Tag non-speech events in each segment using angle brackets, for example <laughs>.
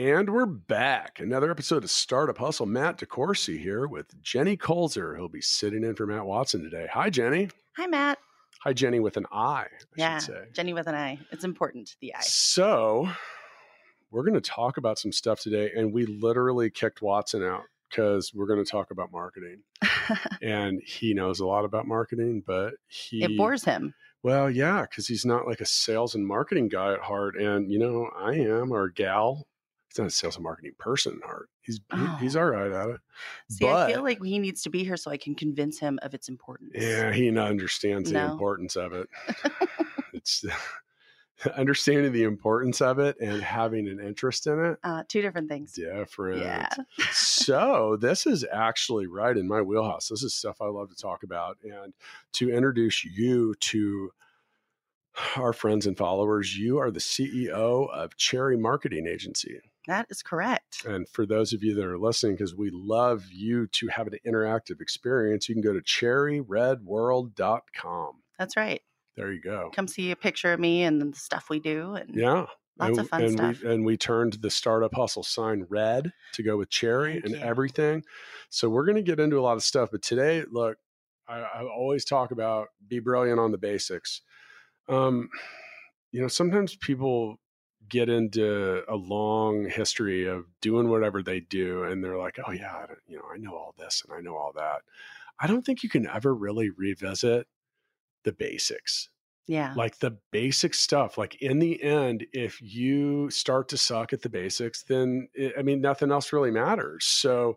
And we're back. Another episode of Startup Hustle. Matt DeCoursey here with Jenny Colzer, who'll be sitting in for Matt Watson today. Hi, Jenny. Hi, Matt. Hi, Jenny with an I, I yeah, should say. Jenny with an I. It's important, the I. So, we're going to talk about some stuff today, and we literally kicked Watson out because we're going to talk about marketing. <laughs> and he knows a lot about marketing, but he. it bores him. Well, yeah, because he's not like a sales and marketing guy at heart. And, you know, I am, or gal. He's not a sales and marketing person heart. He's Oh. he's all right at it. See, I feel like he needs to be here so I can convince him of its importance. Yeah, he understands the importance of it. <laughs> it's <laughs> understanding the importance of it and having an interest in it. Uh, two different things. Different. Yeah. <laughs> so this is actually right in my wheelhouse. This is stuff I love to talk about, and to introduce you to our friends and followers. You are the CEO of Cherry Marketing Agency. That is correct. And for those of you that are listening, because we love you to have an interactive experience, you can go to cherryredworld.com. That's right. There you go. Come see a picture of me and the stuff we do. And Yeah. Lots and, of fun and stuff. We, and we turned the startup hustle sign red to go with cherry Thank and you. everything. So we're going to get into a lot of stuff. But today, look, I, I always talk about be brilliant on the basics. Um, you know, sometimes people get into a long history of doing whatever they do, and they're like, "Oh yeah, I don't- you know, I know all this and I know all that." I don't think you can ever really revisit the basics yeah. like the basic stuff like in the end if you start to suck at the basics then it, i mean nothing else really matters so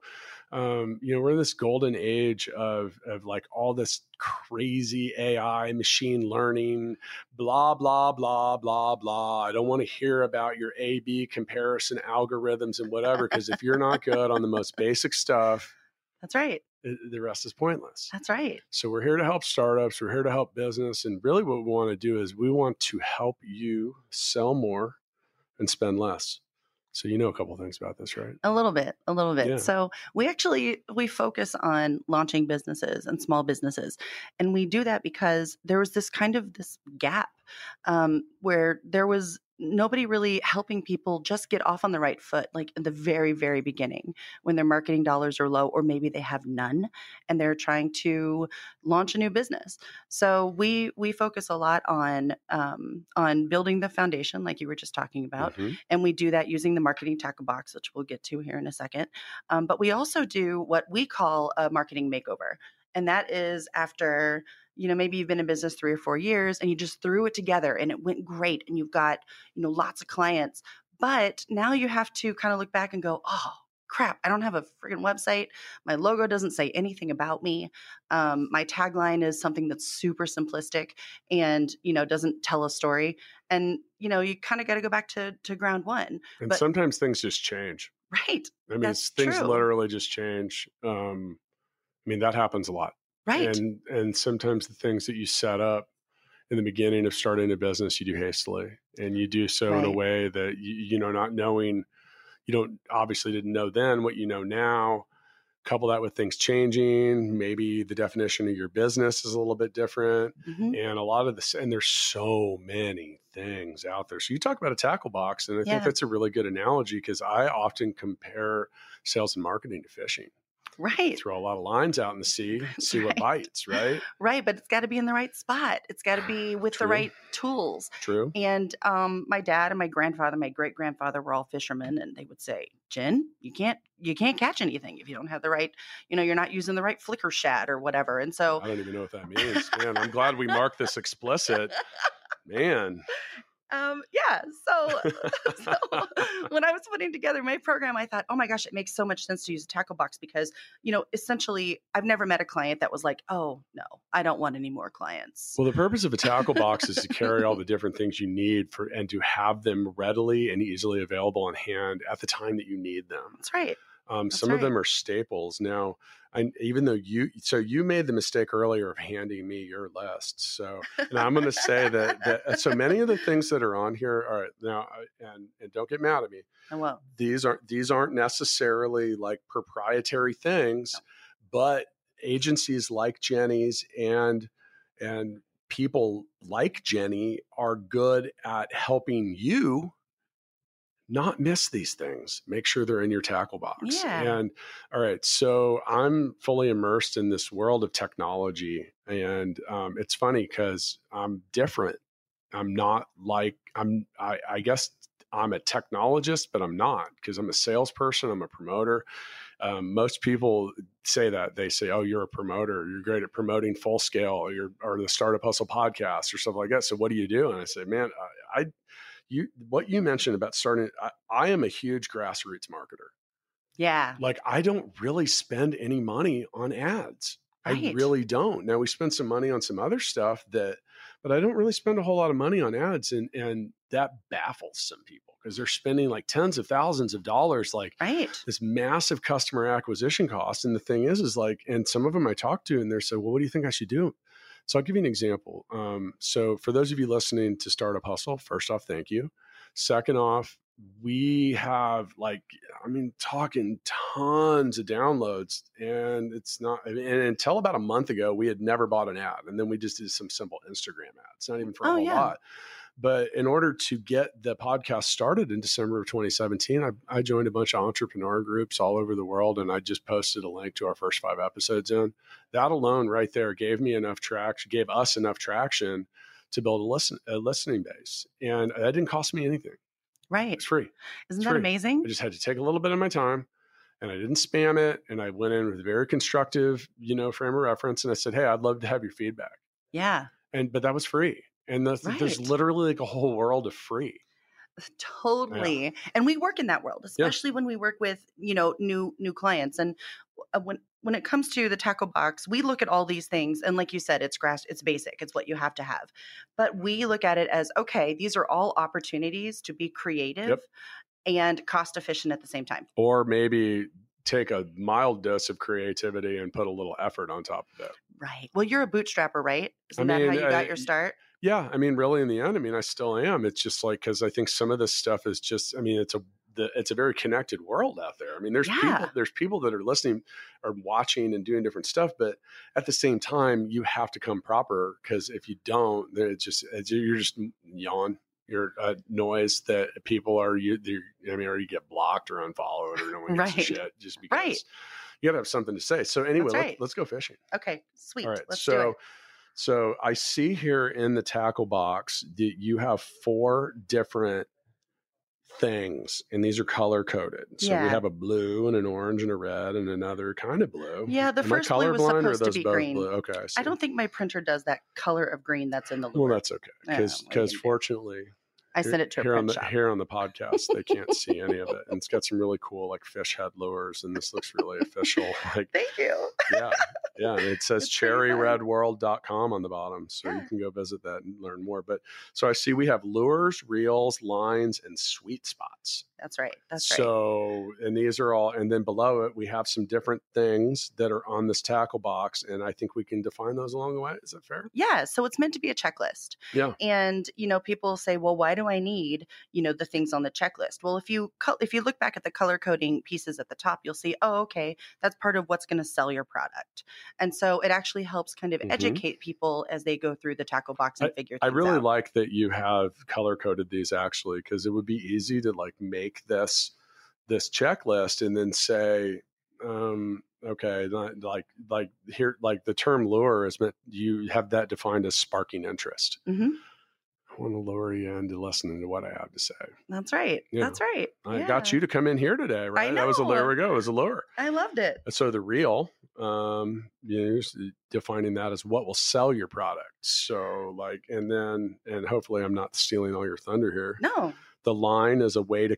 um, you know we're in this golden age of of like all this crazy ai machine learning blah blah blah blah blah i don't want to hear about your a b comparison algorithms and whatever because if you're not good on the most basic stuff That's right. the rest is pointless That's right. so we're here to help startups, we're here to help business, and really what we want to do is we want to help you sell more and spend less. So you know a couple things about this, right? A little bit, a little bit. Yeah. So we actually we focus on launching businesses and small businesses, and we do that because there was this kind of this gap um, where there was nobody really helping people just get off on the right foot, like in the very very beginning when their marketing dollars are low, or maybe they have none, and they're trying to launch a new business. So we we focus a lot on um, on building the foundation, like you were just talking about Mhm. and we do that using the marketing tackle box which we'll get to here in a second um, but we also do what we call a marketing makeover and that is after you know maybe you've been in business three or four years and you just threw it together and it went great and you've got you know lots of clients but now you have to kind of look back and go oh crap i don't have a freaking website my logo doesn't say anything about me um, my tagline is something that's super simplistic and you know doesn't tell a story and you know you kind of got to go back to to ground one And But- sometimes things just change. right I mean, things true. literally just change. Um, I mean, that happens a lot. Right And and sometimes the things that you set up in the beginning of starting a business, you do hastily, and you do so in a way that you, you know, not knowing, you don't obviously didn't know then what you know now. Couple that with things changing, maybe the definition of your business is a little bit different, Mhm. and a lot of this, and there's so many things out there. So you talk about a tackle box, and I Yeah. think that's a really good analogy because I often compare sales and marketing to fishing. Right Throw a lot of lines out in the sea, <laughs> see what bites, right? <laughs> right but it's got to be in the right spot it's got to be with True. the right tools True. and um, my dad and my grandfather my great grandfather were all fishermen and they would say jen you can't you can't catch anything if you don't have the right you know you're not using the right flicker shad or whatever and so I don't even know what that means. Man, I'm glad we marked this explicit. Man. Um, yeah. So, <laughs> so when I was putting together my program, I thought, oh my gosh, it makes so much sense to use a tackle box because, you know, essentially, I've never met a client that was like, oh no, I don't want any more clients. Well, the purpose of a tackle box is to carry all <laughs> the different things you need for and to have them readily and easily available on hand at the time that you need them. That's right. Um, some of them are staples. Now, I, even though you, so you made the mistake earlier of handing me your list. So, and I'm going to say that, that, so many of the things that are on here are now, and, and don't get mad at me. I won't. These aren't, these aren't necessarily like proprietary things, no. but agencies like Jenny's and, and people like Jenny are good at helping you not miss these things. Make sure they're in your tackle box. Yeah. And all right, so I'm fully immersed in this world of technology, and um, it's funny because I'm different. I'm not like I'm. I, I guess I'm a technologist, but I'm not because I'm a salesperson. I'm a promoter. Um, most people say that they say, "Oh, you're a promoter. You're great at promoting full scale, or you're or the Startup Hustle podcast, or stuff like that." So, what do you do? And I say, "Man, I, I you what you mentioned about starting I, I am a huge grassroots marketer. Yeah. Like i don't really spend any money on ads. Right. i really don't. Now we spend some money on some other stuff that but i don't really spend a whole lot of money on ads and and that baffles some people because they're spending like tens of thousands of dollars like right. this massive customer acquisition cost and the thing is is like and some of them i talk to and they're saying well what do you think i should do so I'll give you an example. Um, so for those of you listening to Startup Hustle, first off, thank you. Second off, we have like i mean talking tons of downloads and it's not and until about a month ago we had never bought an ad and then we just did some simple instagram ads not even for a oh, whole yeah. lot but in order to get the podcast started in December of 2017, I, I, joined a bunch of entrepreneur groups all over the world, and I just posted a link to our first five episodes in. That alone, right there, gave me enough traction, gave us enough traction to build a listen a listening base, and that didn't cost me anything. Right, it's free. Isn't it's that free. amazing? I just had to take a little bit of my time and I didn't spam it. And I went in with a very constructive, you know, frame of reference. And I said, Hey, I'd love to have your feedback. Yeah. And, but that was free and the, right. there's literally like a whole world of free totally yeah. and we work in that world especially yeah. when we work with you know new new clients and uh, when when it comes to the tackle box we look at all these things and like you said it's grass it's basic it's what you have to have but we look at it as okay these are all opportunities to be creative yep. and cost efficient at the same time or maybe take a mild dose of creativity and put a little effort on top of it right well you're a bootstrapper right isn't I mean, that how you got your start yeah, I mean, really, in the end, I mean, I still am. It's just like because I think some of this stuff is just. I mean, it's a the, it's a very connected world out there. I mean, there's yeah. people there's people that are listening or watching and doing different stuff, but at the same time, you have to come proper because if you don't, then it's just it's, you're just yawn. You're a noise that people are you. I mean, or you get blocked or unfollowed or no one gives right. a shit just because. Right. You got to have something to say. So anyway, right. let, us go fishing. Okay, sweet. All right. Let's so so I see here in the tackle box that you have four different things and these are color coded. So yeah. we have a blue and an orange and a red and another kind of blue. Yeah, the Am first blue was supposed to be green. Blue? Okay. I, I, don't think my printer does that color of green that's in the lure. Well, that's okay. Because because fortunately I sent it to here on the shop. here on the podcast. They can't see any of it, and it's got some really cool like fish head lures, and this looks really official. <laughs> Like, thank you. yeah, yeah. And it <laughs> says cherryredworld.com on the bottom, so yeah. you can go visit that and learn more. But so I see we have lures, reels, lines, and sweet spots. That's right. That's right. So, and these are all, and then below it, we have some different things that are on this tackle box. And I think we can define those along the way. Is that fair? Yeah. So it's meant to be a checklist. Yeah. And, you know, people say, well, why do I need, you know, the things on the checklist? Well, if you, if you look back at the color coding pieces at the top, you'll see, oh, okay, that's part of what's going to sell your product. And so it actually helps kind of mm-hmm. educate people as they go through the tackle box and I, figure I really out. like that you have color coded these actually, because it would be easy to like make make this this checklist and then say um, okay like like here like the term lure is meant you have that defined as sparking interest mm-hmm. I want to lure you into listening to what I have to say. That's right. Yeah. That's right. I yeah. got you to come in here today, right? I know. That was a there we go. It was a lure. I loved it. So the reel, um, you know, defining that as what will sell your product. So like, and then, and hopefully I'm not stealing all your thunder here. No the line is a way to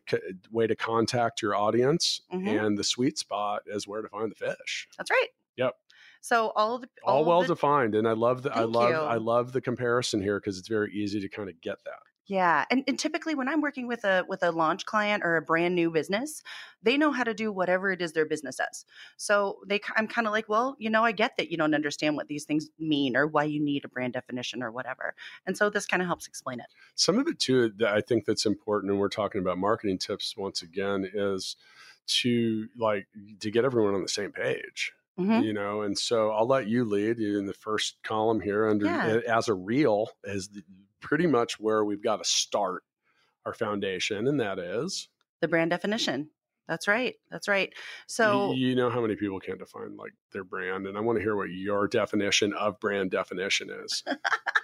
way to contact your audience, mm-hmm. and the sweet spot is where to find the fish. That's right. Yep. So all the all, all well the, defined, and I love the I love you. I love the comparison here because it's very easy to kind of get that. Yeah, and, and typically when I'm working with a with a launch client or a brand new business, they know how to do whatever it is their business does. So they, I'm kind of like, well, you know, I get that you don't understand what these things mean or why you need a brand definition or whatever, and so this kind of helps explain it. Some of it too, that I think that's important, and we're talking about marketing tips once again, is to like to get everyone on the same page. Mhm. you know and so i'll let you lead in the first column here under Yeah. as a reel as the, pretty much where we've got to start our foundation and that is The brand definition. That's right. That's right. So you know how many people can't define like their brand and i want to hear what your definition of brand definition is <laughs>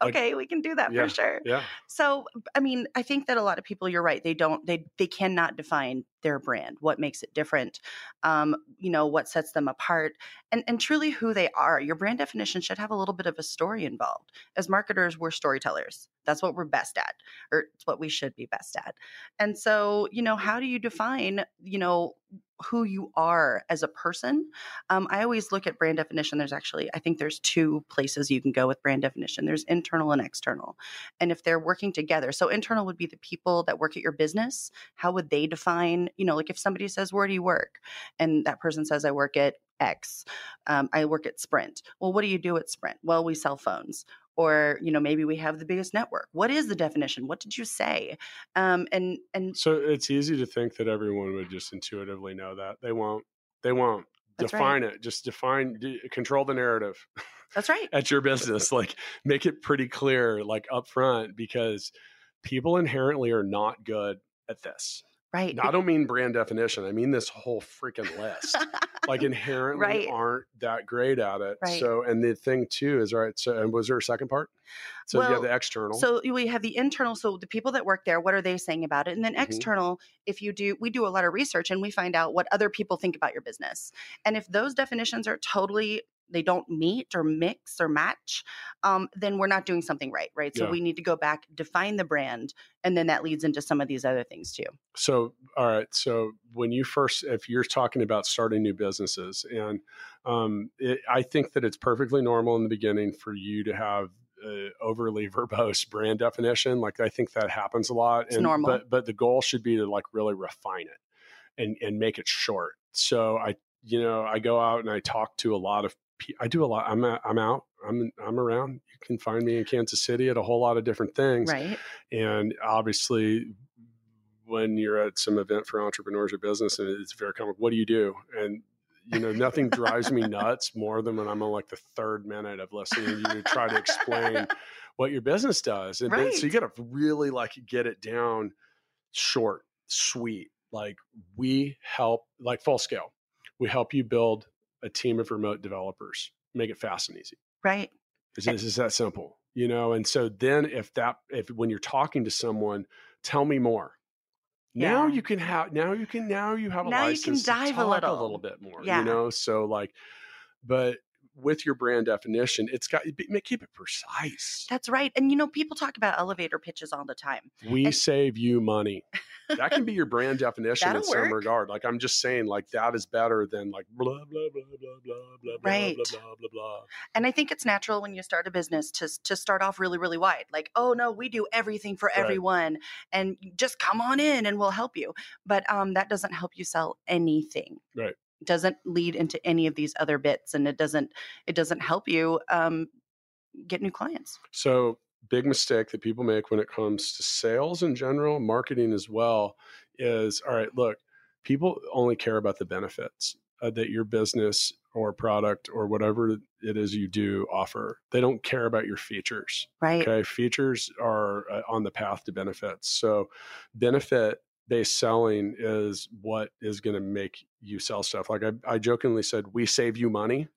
like- okay, we can do that Yeah. for sure. yeah So, I mean, I think that a lot of people, you're right, they don't, they they cannot define their brand, what makes it different, um, you know, what sets them apart, and and truly who they are. Your brand definition should have a little bit of a story involved. As marketers, we're storytellers. That's what we're best at, or it's what we should be best at. And so, you know, how do you define, you know, who you are as a person? Um, I always look at brand definition. There's actually, I think there's two places you can go with brand definition. There's internal and external and if they're working together so internal would be the people that work at your business how would they define you know like if somebody says where do you work and that person says i work at x um, i work at sprint well what do you do at sprint well we sell phones or you know maybe we have the biggest network. What is the definition? What did you say? Um, and and so it's easy to think that everyone would just intuitively know that. They won't they won't That's right. define it. Just define d- control the narrative that's right. <laughs> at your business. Like make it pretty clear like up front because people inherently are not good at this right Now, i don't mean brand definition i mean this whole freaking list like <laughs> inherently Right. aren't that great at it Right. so and the thing too is right so and was there a second part so you have the external So we have the internal. So the people that work there, what are they saying about it? And then Mhm. external, if you do, we do a lot of research and we find out what other people think about your business. And if those definitions are totally they don't meet or mix or match, um, then we're not doing something right, right? So Yeah. we need to go back, define the brand, and then that leads into some of these other things too. So, all right. So, when you first, if you're talking about starting new businesses, and um, it, I think that it's perfectly normal in the beginning for you to have uh, overly <laughs> verbose brand definition. Like, I think that happens a lot. It's normal. But, but the goal should be to like really refine it and and make it short. So, I, you know, I go out and I talk to a lot of. I do a lot. I'm a, I'm out. I'm I'm around. You can find me in Kansas City at a whole lot of different things Right. and obviously when you're at some event for entrepreneurs or business and it's very common what do you do and you know nothing drives me nuts more than when i'm on like the third minute of listening to you try to explain <laughs> what your business does and then- so you got to really like get it down short sweet like we help like full scale we help you build a team of remote developers make it fast and easy Right. it's, eh it's just that simple, you know. And so then, if that, if when you're talking to someone, tell me more. Now you can have. Now you can. Now you have a Now you can license to dive a little. a little bit more. Yeah. You know. So like, but with your brand definition, it's got be- keep it precise. That's right. And you know, people talk about elevator pitches all the time. We and- save you money. That can be your brand <laughs> definition in That'll some work. regard. Like I'm just saying, like that is better than like blah blah blah blah blah blah blah Right. blah blah blah blah. And I think it's natural when you start a business to to start off really really wide. Like, oh no, we do everything for Right. everyone and just come on in and we'll help you. But um that doesn't help you sell anything. Right. Doesn't lead into any of these other bits and it doesn't it doesn't help you um get new clients. So, big mistake that people make when it comes to sales in general, marketing as well, is all right, look, people only care about the benefits uh, that your business or product or whatever it is you do offer. They don't care about your features. Right. Okay. Features are uh, on the path to benefits. So, benefit based selling is what is going to make you sell stuff. Like I, I jokingly said, we save you money.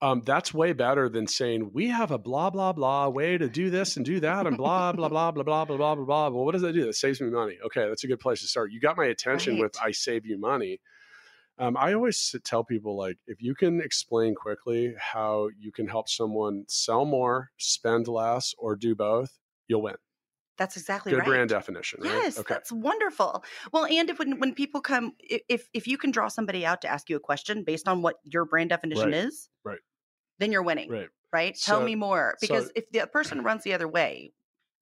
Um, that's way better than saying we have a blah blah blah way to do this and do that and blah blah blah blah blah blah blah blah blah. Well, what does that do? That saves me money. Okay, that's a good place to start. You got my attention with I save you money. Um, I always tell people like if you can explain quickly how you can help someone sell more, spend less, or do both, you'll win. That's exactly Good right. brand definition, right? Yes, that's wonderful. Well, and if when when people come, if if you can draw somebody out to ask you a question based on what your brand definition Right, is, right. then you're winning, right. right? Tell So- me more, because so- if the person runs the other way,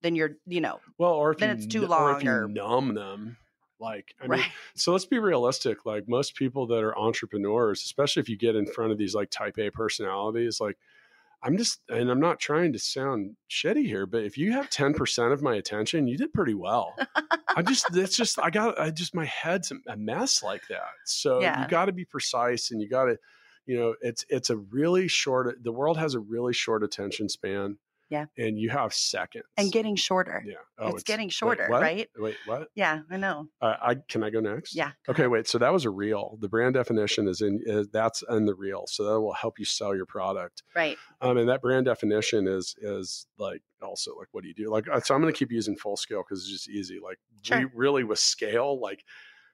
then you're, you know, well, or if then you it's too long, or if you or- numb them, like I mean, right. so let's be realistic. Like most people that are entrepreneurs, especially if you get in front of these like type A personalities, like I'm just, and I'm not trying to sound shitty here, but if you have 10% of my attention, you did pretty well. I just, it's just, I got, I just, my head's a mess like that. So Yeah. you got to be precise and you got to, you know, it's, it's a really short, the world has a really short attention span. Yeah. And you have seconds. and getting shorter. yeah. Oh, it's, getting shorter, what? right? Wait, what? Yeah, I know. Uh, I can I go next? Yeah. Okay, wait. So that was a reel. The brand definition is in is, that's in the reel, so that will help you sell your product. Right. Um, and that brand definition is is like also like what do you do? Like uh, so, I'm going to keep using full scale because it's just easy. Like we really with scale, like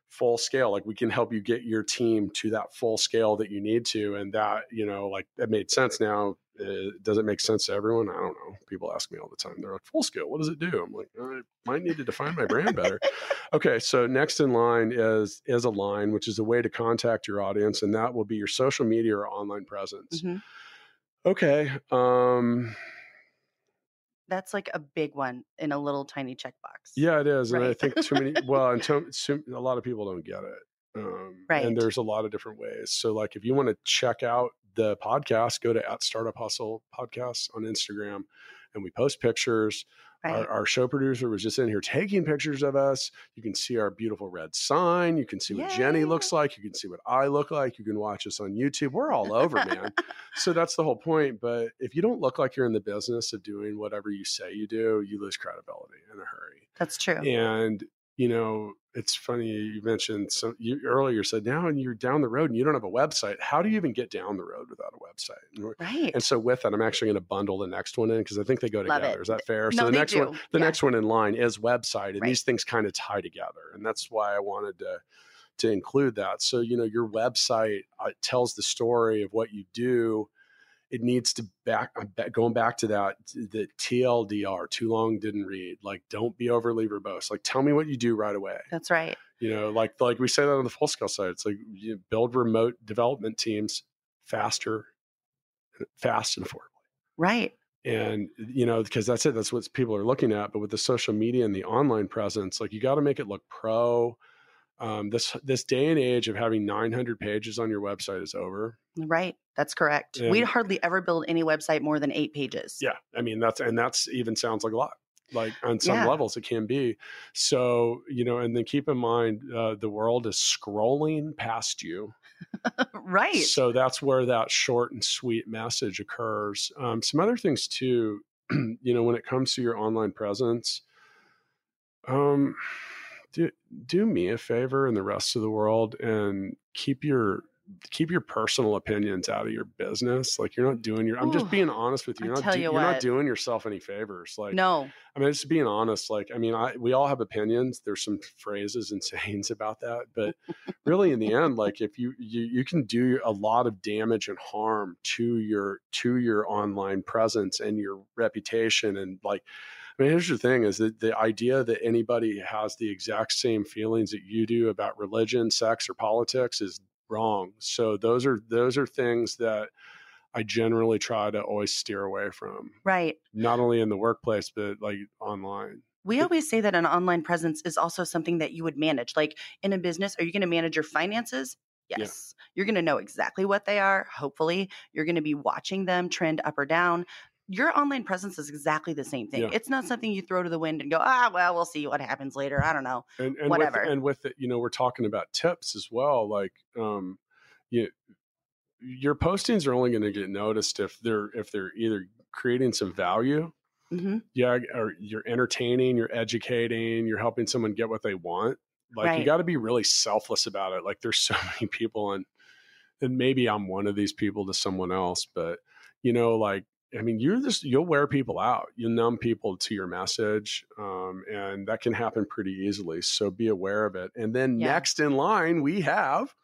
full scale, like we can help you get your team to that full scale that you need to, and that you know like that made sense now. Uh, does it make sense to everyone? I don't know. People ask me all the time. They're like, "Full scale, what does it do?" I'm like, I might need to define my brand better. Okay, so next in line is is a line, which is a way to contact your audience, and that will be your social media or online presence. Mhm. Okay, um, That's like a big one in a little tiny checkbox. yeah, it is, and I think too many. Well, and <laughs> to, too, a lot of people don't get it. Um, Right. And there's a lot of different ways. So, like, if you want to check out the podcast, go to at Startup Hustle Podcast on Instagram, and we post pictures. Right. Our, our show producer was just in here taking pictures of us. You can see our beautiful red sign. You can see what Jenny looks like. You can see what I look like. You can watch us on YouTube. We're all over, man. so <laughs> that's the whole point. But if you don't look like you're in the business of doing whatever you say you do, you lose credibility in a hurry. That's true. And you know, it's funny you mentioned some you earlier said now and you're down the road and you don't have a website. How do you even get down the road without a website? Right. And so with that, I'm actually going to bundle the next one in because I think they go Love together. it. Is that fair? so No, the they next one, do. the Yeah. next one in line is website, and Right. these things kind of tie together, and that's why I wanted to to include that. So you know, your website uh, tells the story of what you do. It needs to back uh, I'm going back to that the TLDR, too long didn't read. Like, don't be overly verbose. Like, tell me what you do right away. That's right. You know, like like we say that on the full scale side. It's like you build remote development teams faster, fast and affordably Right. and you know because that's it that's what people are looking at but with the social media and the online presence like you got to make it look pro um, this this day and age of having 900 pages on your website is over Right. That's correct. we And- hardly ever build any website more than eight pages. yeah i mean that's and that's even sounds like a lot like on some Yeah. levels it can be so you know and then keep in mind uh, the world is scrolling past you <laughs> right. So that's where that short and sweet message occurs. Um, some other things too, <clears throat> you know, when it comes to your online presence, um, do do me a favor and the rest of the world and keep your keep your personal opinions out of your business. Like you're not doing your. I'm just being honest with you. You're not, tell do- you you're not doing yourself any favors. Like no. I mean, just being honest, like, I mean, I, we all have opinions. There's some phrases and <laughs> sayings about that, but really in the <laughs> end, like if you, you, you can do a lot of damage and harm to your, to your online presence and your reputation. And like, I mean, here's the thing is that the idea that anybody has the exact same feelings that you do about religion, sex, or politics is wrong. So those are, those are things that I generally try to always steer away from Right. not only in the workplace but like online. We always say that an online presence is also something that you would manage. Like in a business, are you going to manage your finances? Yeah. Yes. You're going to know exactly what they are. Hopefully, you're going to be watching them trend up or down. Your online presence is exactly the same thing. Yeah. It's not something you throw to the wind and go, ah, well, we'll see what happens later. I don't know. And and Whatever. with and with it, you know, we're talking about tips as well. Like um you your postings are only going to get noticed if they're if they're either creating some value, hmm yeah, or you're entertaining, you're educating, you're helping someone get what they want. Like you got to be really selfless about it. Like there's <laughs> so many people and and maybe I'm one of these people to someone else, but you know, like I mean, you're just you'll wear people out. You numb people to your message, um, and that can happen pretty easily. So be aware of it. And then Yeah. next in line, we have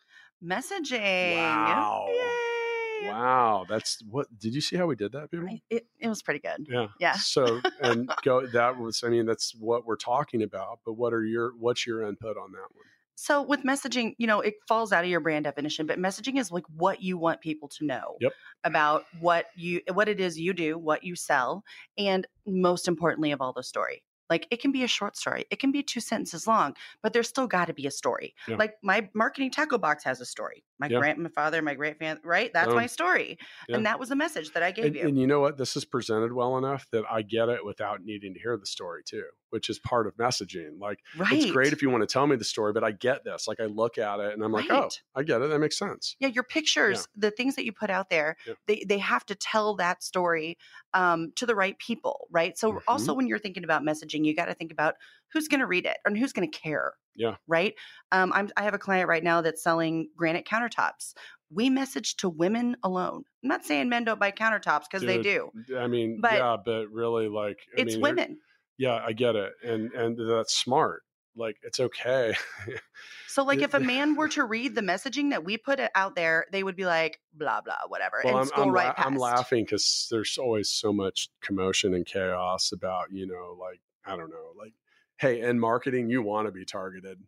Messaging. Wow. Yay. wow. That's what did you see how we did that, people? I- It, it was pretty good. Yeah. Yeah. So and go that <laughs> was I mean that's what we're talking about. But what are your what's your input on that one? So with messaging, you know, it falls out of your brand definition, but messaging is like what you want people to know Yep. about what you what it is you do, what you sell, and most importantly of all the story. Like it can be a short story. It can be two sentences long, but there's still got to be a story. Yeah. Like my marketing tackle box has a story. My Yeah. grandfather, my great fan, right? That's Boom. my story. Yeah. And that was a message that I gave And, you. and you know what? This is presented well enough that I get it without needing to hear the story too, which is part of messaging. Like right. it's great if you want to tell me the story, but I get this. Like I look at it and I'm like, oh, I get it. That makes sense. yeah your pictures the things that you put out there Yeah. they they have to tell that story um, to the right people right so Mm-hmm. also when you're thinking about messaging you got to think about who's going to read it and who's going to care Yeah. right um, I'm, i have a client right now that's selling granite countertops we message to women alone i'm not saying men don't buy countertops because they do I mean, But yeah, but really, like, I it's mean, women Yeah, I get it, and and that's smart. Like, it's okay. so like <laughs> if a man were <laughs> to read the messaging that we put it out there they would be like blah blah whatever well, and I'm, I'm, right la- I'm laughing because there's always so much commotion and chaos about, you know, like I don't know, like, hey, in marketing, you want to be targeted.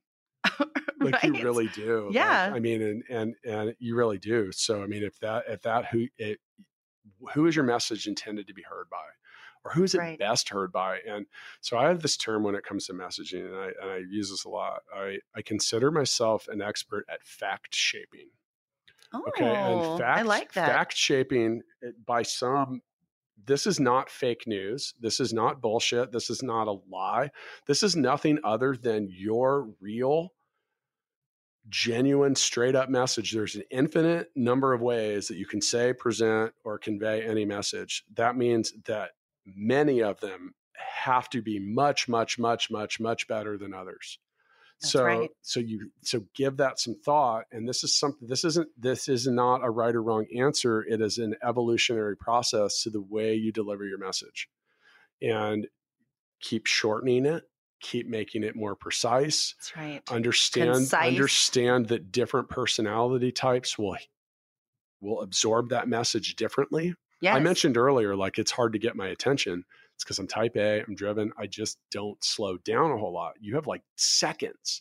<laughs> like you really do Like, Yeah. i mean and and and you really do. So i mean if that if that who it who is your message intended to be heard by? Or who's it Right. best heard by? And so i have this term when it comes to messaging and i and i use this a lot. I i consider myself an expert at fact shaping. Oh okay? And fact i like that. fact shaping eh, by some this is not fake news. This is not bullshit. This is not a lie. This is nothing other than your real, genuine, straight up message. There's an infinite number of ways that you can say, present, or convey any message. That means that many of them have to be much, much, much, much, much better than others. That's so right. so you so give that some thought and this is something this isn't this is not a right or wrong answer it is an evolutionary process to the way you deliver your message and keep shortening it keep making it more precise that's right understand Concise. understand that different personality types will will absorb that message differently yes. I mentioned earlier, like it's hard to get my attention. It's because I'm type A, I'm driven. I just don't slow down a whole lot. You have like seconds.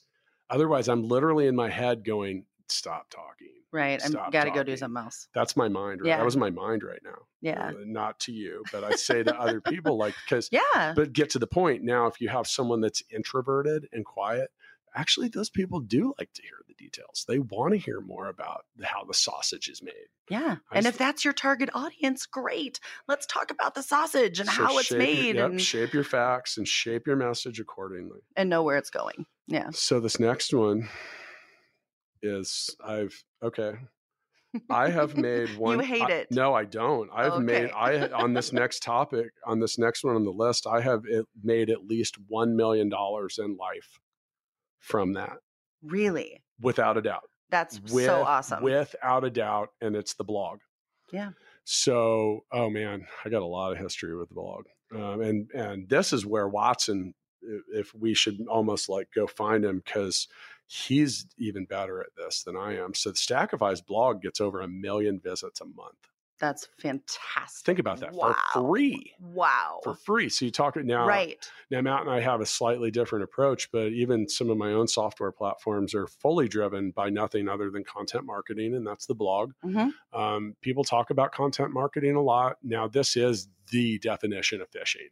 Otherwise, I'm literally in my head going, stop talking. right i'm stop gotta go do something else That's my mind. Right? Yeah. That was my mind right now. yeah Uh, not to you, but I say to other people, like, because, <laughs> yeah but get to the point now, if you have someone that's introverted and quiet, actually, those people do like to hear the details. They want to hear more about how the sausage is made. yeah and if that's your target audience great let's talk about the sausage and So how it's shape your- made yep, and, shape your facts and shape your message accordingly. and know where it's going yeah So this next one is I've okay. I have made <laughs> one. You hate I- it. no, I don't. I've made I on this next topic on this next one on the list. I have it made at least one million dollars in life from that, really without a doubt. that's With, so awesome without a doubt, and it's the blog. Yeah. So, oh man, I got a lot of history with the blog, um, and and this is where Watson, if we should almost like go find him because he's even better at this than I am. So the Stackify's blog gets over a million visits a month. That's fantastic Think about that wow. for free. wow For free. So you talk it now. right Now, Matt and I have a slightly different approach, but even some of my own software platforms are fully driven by nothing other than content marketing, and that's the blog. Mhm. Um, people talk about content marketing a lot. Now, this is the definition of fishing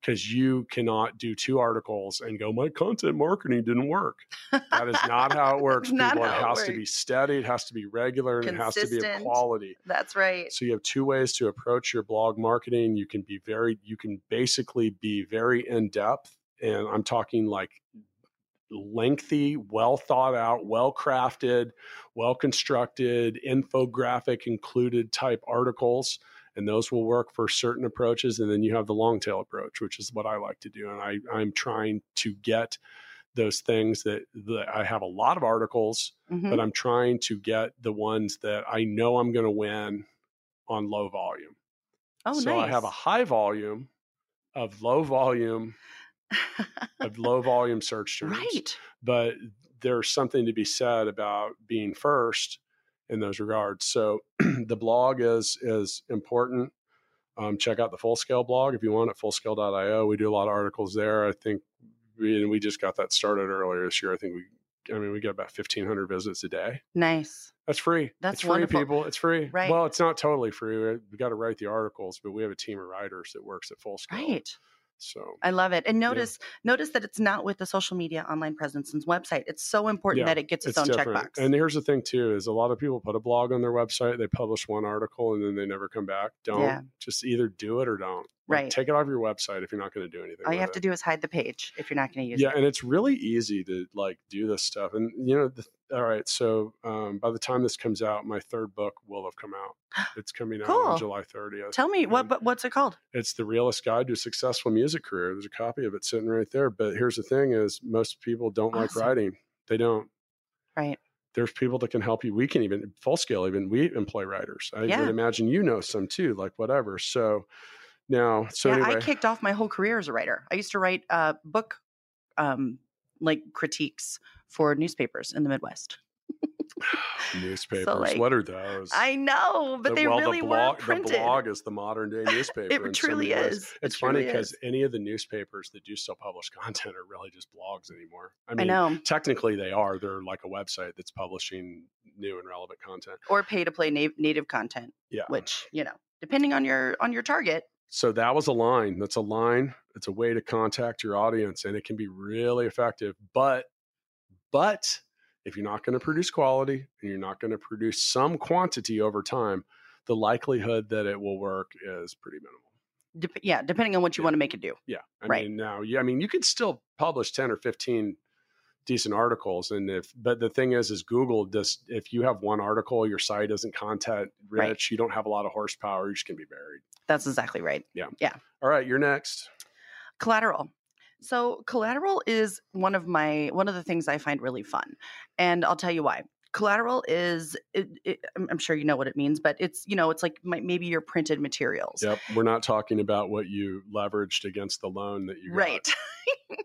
because you cannot do two articles and go, my content marketing didn't work. That is not <laughs> how it works. People. It has to be steady, it has to be regular, and it has to be of quality. that's right So you have two ways to approach your blog marketing. You can be very, you can basically be very in depth, and I'm talking like lengthy, well thought out, well crafted, well constructed, infographic included type articles. And those will work for certain approaches. And then you have the long tail approach, which is what I like to do. And I, I'm trying to get those things that, that I have a lot of articles Mhm. but I'm trying to get the ones that I know I'm going to win on low volume. oh so nice I have a high volume of low volume of low <laughs> volume search terms. right But there's something to be said about being first in those regards. So <clears throat> the blog is is important. Um, check out the full scale blog if you want at fullscale.io. We do a lot of articles there. I think we, and we just got that started earlier this year. I think we I mean, we get about fifteen hundred visits a day. Nice. That's free. That's it's free, wonderful. people. It's free. Right. Well, it's not totally free. We, we got to write the articles, but we have a team of writers that works at full scale. Right. So I love it. And notice notice that it's not with the social media online presence and website. It's so important Yeah, that it gets its, it's own different. checkbox. And here's the thing too: is a lot of people put a blog on their website, they publish one article, and then they never come back. Don't Yeah. just either do it or don't. Like, Right. Take it off your website if you're not going to do anything. All you have it. to do is hide the page if you're not going to use yeah it. Yeah, and it's really easy to like do this stuff and you know the, all right so um, by the time this comes out my third book will have come out <gasps> it's coming out Cool. on july 30th Tell me what and but what's it called? it's the realist guide to a successful music career there's a copy of it sitting right there but here's the thing is most people don't like writing they don't Right. there's people that can help you we can even full scale even we employ writers i Yeah. imagine you know some too like whatever so now so yeah, anyway I kicked off my whole career as a writer. I used to write uh, book um, like critiques for newspapers in the Midwest. <sighs> newspapers like, what are those I know, but The- they well, really the were blog, printed. The blog is the modern day <laughs> newspaper. it truly is. It It's funny because any of the newspapers that do still publish <laughs> content are really just blogs anymore. I I mean, know. technically they are. They're like a website that's publishing new and relevant content. Or pay to play na- native content, Yeah. which you know, depending on your on your target. So that was a line. That's a line. It's a way to contact your audience, and it can be really effective. But, but if you're not going to produce quality and you're not going to produce some quantity over time, the likelihood that it will work is pretty minimal. Dep- yeah, depending on what you Yeah. want to make it do. Yeah. I Right. mean, now, yeah, I mean, you could still publish 10 or 15 decent articles. And if, but the thing is, is Google just, if you have one article, your site isn't content rich, Right. you don't have a lot of horsepower, you're just going to be buried. That's exactly right. Yeah. Yeah. All right. You're next. collateral so collateral is one of my one of the things i find really fun and i'll tell you why collateral is it, it, I'm, sure you know what it means but it's you know it's like my, maybe your printed materials Yep. We're not talking about what you leveraged against the loan that you got. right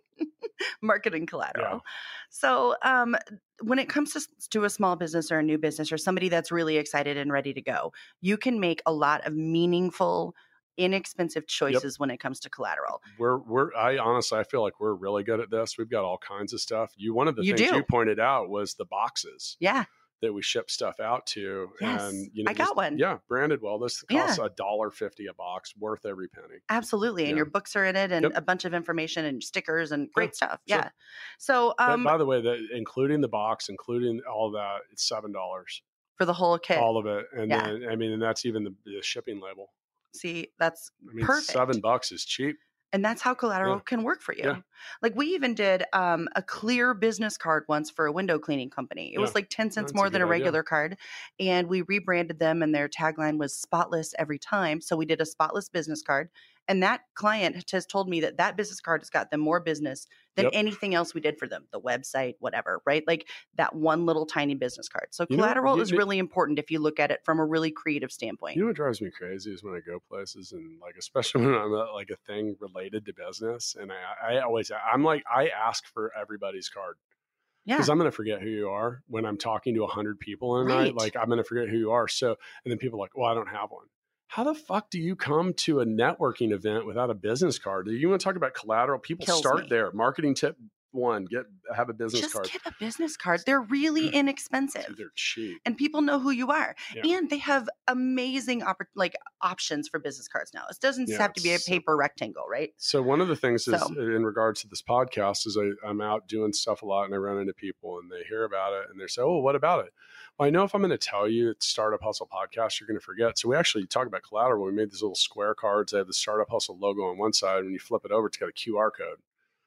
<laughs> marketing collateral so um when it comes to, to a small business or a new business or somebody that's really excited and ready to go you can make a lot of meaningful inexpensive choices when it comes to collateral We're, we're, I honestly, I feel like we're really good at this. We've got all kinds of stuff. You, one of the You things do. you pointed out was the boxes yeah that we ship stuff out to. Yes, and, you know, I got just- one. Yeah. Branded well. This costs a dollar fifty a box, worth every penny. Absolutely. And your books are in it and Yep. a bunch of information and stickers and great stuff. sure. Yeah. So But um by the way, that including the box, including all that, it's seven dollars, for the whole kit. all of it, and Yeah. then I mean, and that's even the, the shipping label. See, that's I mean, Perfect. seven bucks is cheap. and that's how collateral Yeah. can work for you. Yeah. Like we even did um a clear business card once for a window cleaning company. It was like 10 cents That's a more than good a idea. regular card. And we rebranded them and their tagline was spotless every time. So we did a spotless business card. And that client has told me that that business card has got them more business than Yep. anything else we did for them, the website, whatever, right? Like that one little tiny business card. So You know collateral you- is really important if you look at it from a really creative standpoint. You know what drives me crazy is when I go places and like, especially <laughs> when I'm at like a thing related to business, and I, I always, I'm like, I ask for everybody's card yeah. because I'm going to forget who you are when I'm talking to a hundred people in a night. Like, I'm going to forget who you are. So, and then people are like, well, I don't have one. How the fuck do you come to a networking event without a business card? Do you want to talk about collateral? People Kills start me. there. Marketing tip one: get have a business Just card. get a business card. They're really <clears throat> inexpensive. They're cheap. and people know who you are Yeah. and they have amazing oppor- like options for business cards now it doesn't Yeah, have to be a paper rectangle right So one of the things is So- uh, in regards to this podcast is I, I'm out doing stuff a lot and I run into people and they hear about it and they say, "Oh, what about it?" Well, I know if I'm going to tell you it's Startup Hustle podcast, you're going to forget. So we actually talk about collateral. We made these little square cards. They have the Startup Hustle logo on one side. When you flip it over, it's got a QR code.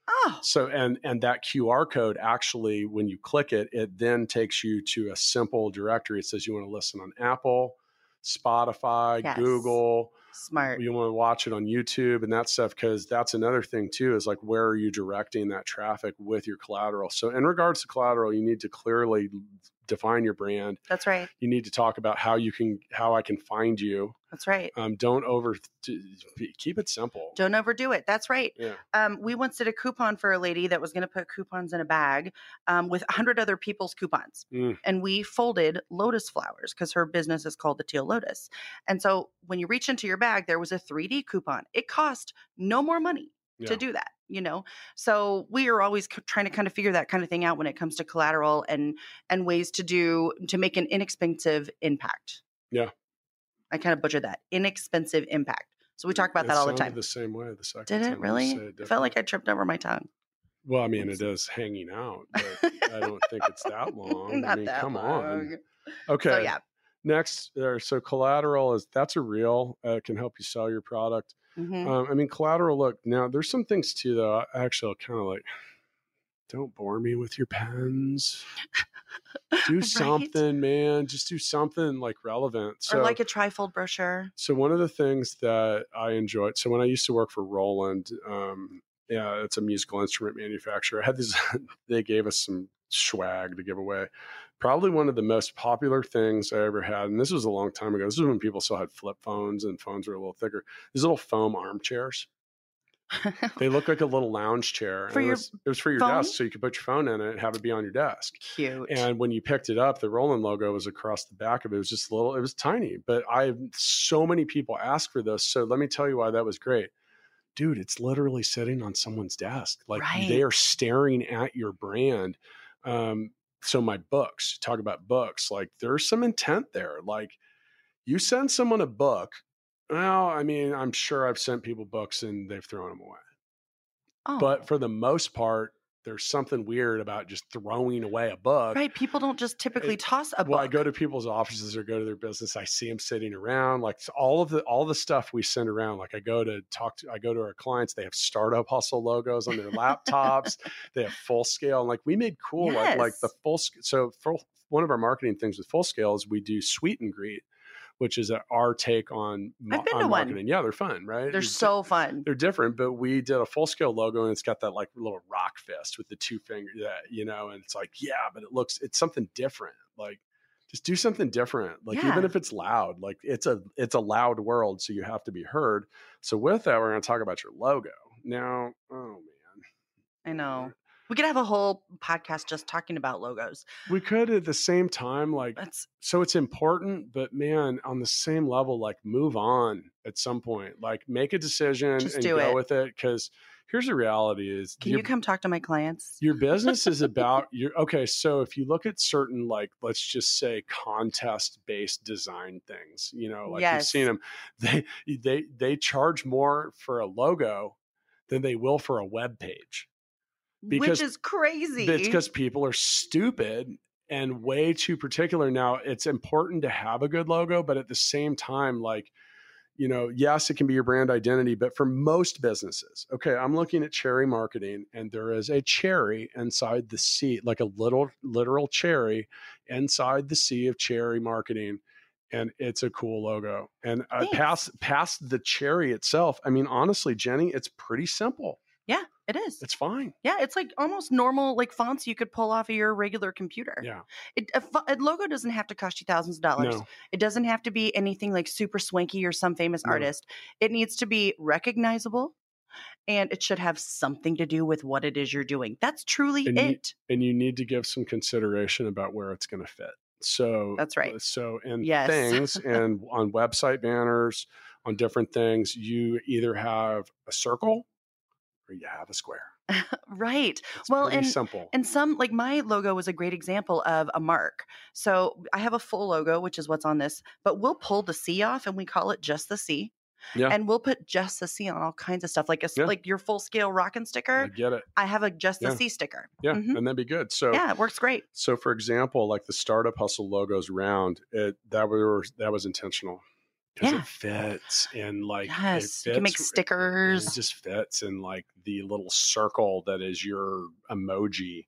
oh So and and that QR code actually, when you click it, it then takes you to a simple directory. It says you want to listen on Apple, Spotify, Yes. Google smart you want to watch it on YouTube and that stuff because that's another thing too is like where are you directing that traffic with your collateral. So in regards to collateral, you need to clearly define your brand. that's right You need to talk about how you can how I can find you. that's right Um, don't over keep it simple. don't overdo it that's right yeah. um, we once did a coupon for a lady that was going to put coupons in a bag um, with 100 other people's coupons Mm. and we folded lotus flowers because her business is called the teal lotus and so when you reach into your bag there was a 3d coupon it cost no more money Yeah. to do that you know so we are always c- trying to kind of figure that kind of thing out when it comes to collateral and and ways to do to make an inexpensive impact Yeah. i kind of butchered that inexpensive impact so we talk about It that all the time The same way the second did it really said i felt like i tripped over my tongue Well, I mean, it is hanging out, but <laughs> I don't think it's that long. I mean, that come long. on. Okay. so yeah Next, there. So collateral is that's a reel. Uh, can help you sell your product. Mhm. Um, I mean, collateral. Look, now there's some things too, though. I Actually, I'll kind of like. Don't bore me with your pens. Do <laughs> Right? something, man. Just do something like relevant. So, or like a trifold brochure so one of the things that I enjoyed. So when I used to work for Roland, um, yeah, it's a musical instrument manufacturer. I had these. <laughs> they gave us some swag to give away. Probably one of the most popular things I ever had, and this was a long time ago. This is when people still had flip phones and phones were a little thicker. These little foam armchairs. <laughs> They look like a little lounge chair. For and it was, it was for your phone? desk, so you could put your phone in it and have it be on your desk. cute And when you picked it up, the Roland logo was across the back of it. It was just a little, it was tiny. But I have so many people ask for this. So let me tell you why that was great. Dude, it's literally sitting on someone's desk. Like Right. they are staring at your brand. Um, so my books, talk about books, like there's some intent there. Like you send someone a book. Well, I mean, I'm sure I've sent people books and they've thrown them away. oh. But for the most part, there's something weird about just throwing away a book. right people don't just typically It- toss a book Well, I go to people's offices or go to their business. I see them sitting around, like all of the all the stuff we send around. Like I go to talk to, I go to our clients. They have startup hustle logos on their laptops. they have full scale, and like we made cool, like like the full. So full, one of our marketing things with full scale is we do sweet and greet, which is our take on, I've been on to one. marketing. Yeah, they're fun, right? they're You- so fun they're different, but we did a full scale logo and it's got that like little rock fist with the two fingers, that you know, and it's like, yeah, but it looks, it's something different. Like, just do something different. Like, even if it's loud, like it's a, it's a loud world, so you have to be heard. So with that, we're going to talk about your logo now. Oh man, i know we could have a whole podcast just talking about logos we could at the same time, like, that's so it's important, but man, on the same level, like move on at some point, like make a decision and go it. with it. Cause here's the reality is can your- you come talk to my clients your business is about <laughs> your okay so if you look at certain like let's just say contest based design things you know like you've seen them <laughs> they they they charge more for a logo than they will for a web page because- which is crazy. it's because people are stupid and way too particular. Now it's important to have a good logo but at the same time like you know yes it can be your brand identity but for most businesses okay i'm looking at cherry marketing and there is a cherry inside the sea like a little literal cherry inside the sea of cherry marketing and it's a cool logo. And uh, past past the cherry itself. I mean honestly jenny it's pretty simple yeah it is it's fine yeah it's like almost normal like fonts you could pull off of your regular computer yeah it, a, a logo doesn't have to cost you thousands of dollars no It doesn't have to be anything like super swanky or some famous No. artist. It needs to be recognizable and it should have something to do with what it is you're doing. That's truly And you- it. and you need to give some consideration about where it's going to fit. So That's right. Uh, so in Yes. things and on website banners, on different things, you either have a circle or you have a square. <laughs> right. It's Well, and- simple. And some, like my logo was a great example of a mark. So I have a full logo, which is what's on this, but we'll pull the C off and we call it just the C. Yeah. And we'll put just the C on all kinds of stuff, like a Yeah. like your full scale rockin' I sticker. get it. I have a just the Yeah. C sticker. Yeah, Mhm. and that'd be good. So Yeah, it works great. so for example, like the startup hustle logos round, it that was that was intentional because Yeah. it fits and like Yes, you can make stickers. It just fits in like the little circle that is your emoji.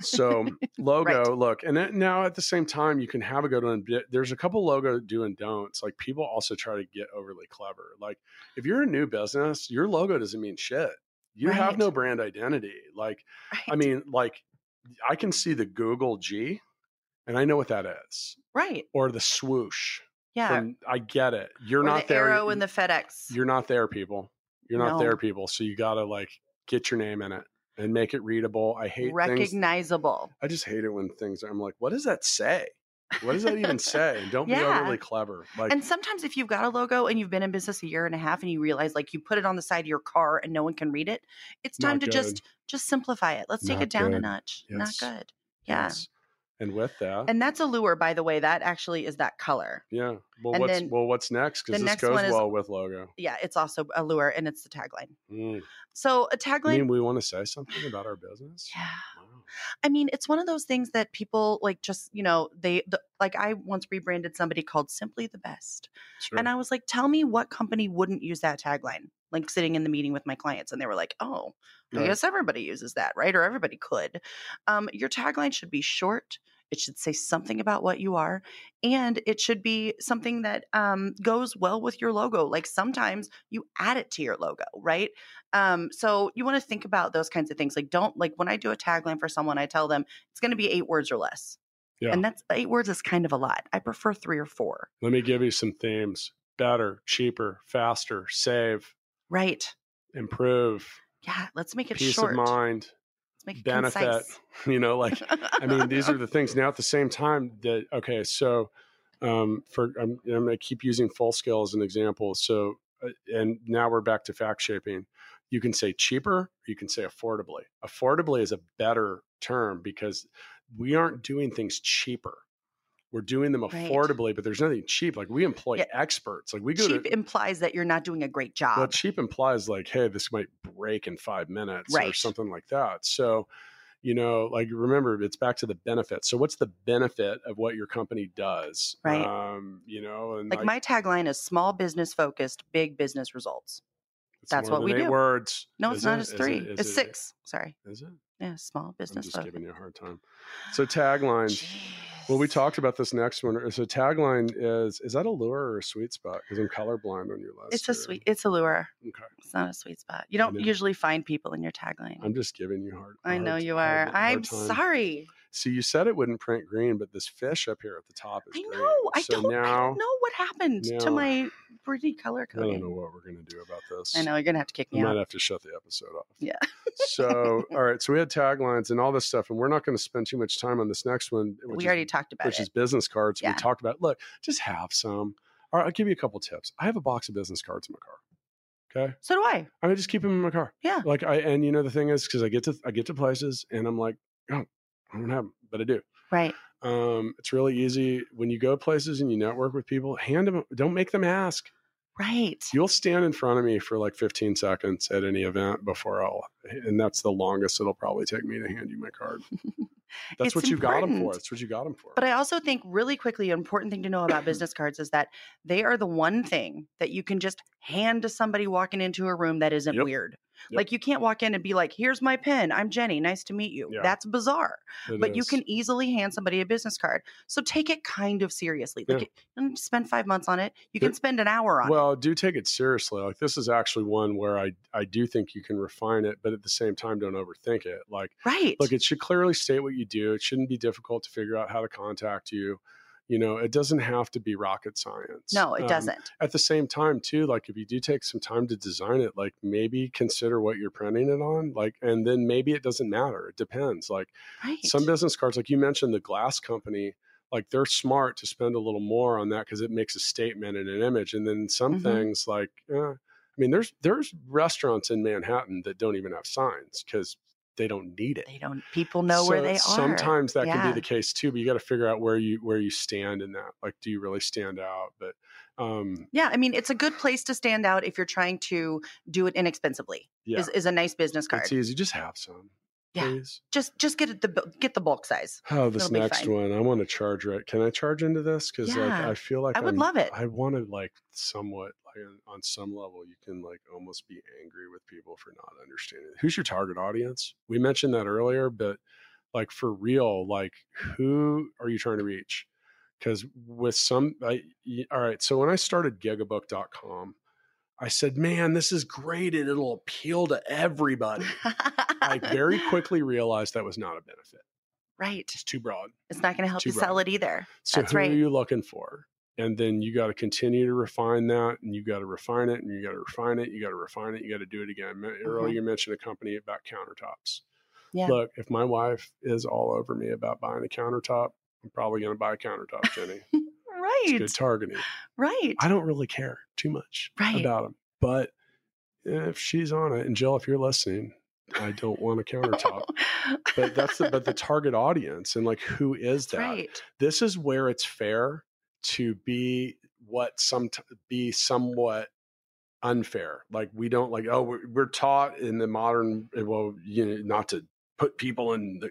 So <laughs> logo, look, and then now at the same time, you can have a good one. There's a couple logo do and don'ts. Like people also try to get overly clever. Like if you're a new business, your logo doesn't mean shit. You have no brand identity. Like I mean, like I can see the Google G, and I know what that is, right. or the swoosh. Yeah. From, I get it. You're or not the there. arrow and the FedEx. You're not there, people. You're not No. there, people. So you gotta like get your name in it and make it readable. I hate things. recognizable. I just hate it when things. Are, I'm like, what does that say? What does that even say? And <laughs> don't be overly clever. Like, and sometimes if you've got a logo and you've been in business a year and a half and you realize like you put it on the side of your car and no one can read it, it's time to good. just just simplify it. Let's take Not it down a notch. Yes. Not good. Yeah. yes. And with that, And that's a lure, by the way. That actually is that color. yeah. Well, and what's then well, what's next? Because this next goes is- well with logo. Yeah, it's also a lure, and it's the tagline. Mm. So a tagline mean, we want to say something about our business. Yeah. Wow. I mean, it's one of those things that people like just, you know, they the, like I once rebranded somebody called Simply the Best. Sure. And I was like, tell me what company wouldn't use that tagline? Like sitting in the meeting with my clients, and they were like, oh, I Right. guess everybody uses that, right? Or everybody could. Um, your tagline should be short. It should say something about what you are, and it should be something that um, goes well with your logo. Like sometimes you add it to your logo, right? Um, so you want to think about those kinds of things. Like, don't like when I do a tagline for someone, I tell them it's going to be eight words or less. Yeah. And that's eight words is kind of a lot. I prefer three or four. Let me give you some themes: better, cheaper, faster, save, Right. improve, Yeah. Let's make it peace short. of mind, Let's make it benefit. concise. <laughs> You know, like I mean, these are the things. <laughs> Now, at the same time, that okay, so um, for I'm, I'm going to keep using full scale as an example. So, uh, and now we're back to fact shaping. You can say cheaper. You can say affordably. Affordably is a better term because we aren't doing things cheaper. We're doing them Right. affordably, but there's nothing cheap. Like we employ Yeah. experts. Like we go cheap to implies that you're not doing a great job. well, cheap implies like, hey, this might break in five minutes or something like that. So, you know, like remember, it's back to the benefit. So, what's the benefit of what your company does? Right. Um, you know, and like my tagline is small business focused, big business results. it's that's what we do. Words. No, it's Is not. it? It's Is it? three. It's it? six. Sorry. Is it? Yeah, small I'm business just focused. giving you a hard time. So taglines. Well, we talked about this next one. So tagline is is that a lure or a sweet spot? Because I'm colorblind on your list. It's a here. sweet. It's a lure. Okay, It's not a sweet spot. You don't usually find people in your tagline. I'm just giving you hard. I know hard- you hard- are. hard I'm time. sorry. See, you said it wouldn't print green, but this fish up here at the top is I green. know. I so don't. I don't know what happened now- to my pretty color I don't know what we're gonna do about this. I know you're gonna have to kick I me might out. have to shut the episode off. Yeah. so, <laughs> all right. So we had taglines and all this stuff, and we're not going to spend too much time on this next one, We is, already talked about which it. is business cards. Yeah. We talked about. Look, just have some. All right, I'll give you a couple tips. I have a box of business cards in my car. Okay, so do I. I just keep them in my car. Yeah. Like I and you know the thing is because I get to I get to places and I'm like, oh, I don't have them, but I do. Right. Um, it's really easy when you go places and you network with people. Hand them. Don't make them ask. Right. You'll stand in front of me for like 15 seconds at any event before I'll, and that's the longest it'll probably take me to hand you my card. <laughs> That's what you got them for. That's what you got them for. But I also think really quickly, an important thing to know about business cards is that they are the one thing that you can just hand to somebody walking into a room that isn't Yep. weird. Yep. Like you can't walk in and be like, "Here's my pen. I'm Jenny. Nice to meet you." Yeah. That's bizarre. It but you can easily hand somebody a business card. So take it kind of seriously. Like Yeah. you don't spend five months on it. You There- can spend an hour on it. Well, do take it seriously. Like this is actually one where I I do think you can refine it, but at the same time, don't overthink it. Like Right. look, it should clearly state what you do. It shouldn't be difficult to figure out how to contact you. You know, it doesn't have to be rocket science. no, it Um, doesn't. at the same time too like if you do take some time to design it like maybe consider what you're printing it on like and then maybe it doesn't matter it depends like Right. some business cards like you mentioned the glass company like they're smart to spend a little more on that because it makes a statement and an image and then some Mhm. things like eh, i mean there's there's restaurants in manhattan that don't even have signs because they don't need it they don't. People know where so they are. Sometimes that can be the case too, but you got to figure out where you where you stand in that. Like, do you really stand out? But um, Yeah, I mean, it's a good place to stand out if you're trying to do it inexpensively. yeah, Is, is a nice business card. it's easy. Just have some, Yeah. please. Just just get it the get the bulk size. Oh, this It'll next one, I want to charge right. Can I charge into this? Because like I feel like I would I'm- love it. I want to like somewhat like on- some level you can like almost be angry with people for not understanding. Who's your target audience? We mentioned that earlier, but like for real, like who are you trying to reach? Because with some, I, all right. So when I started gigabook.com, I said, man, this is great and it'll appeal to everybody. I very <laughs> quickly realized that was not a benefit. right. It's too broad. It's not going to help Too you sell it either. So That's who right. are you looking for? And then you got to continue to refine that, and you got to refine it, and you got to refine it, you got to refine it, you got to do it again. Me- Earlier, you mentioned a company about countertops. Mm-hmm. Yeah. Look, if my wife is all over me about buying a countertop, I'm probably going to buy a countertop, Jenny. <laughs> right. It's good targeting. Right. I don't really care too much Right. about them, but if she's on it, and Jill, if you're listening, I don't want a countertop. but that's the, but the <laughs> target audience and like who is that? right. This is where it's fair to be what some be somewhat unfair. Like we don't like oh we're, we're taught in the modern eh, well you know not to put people in the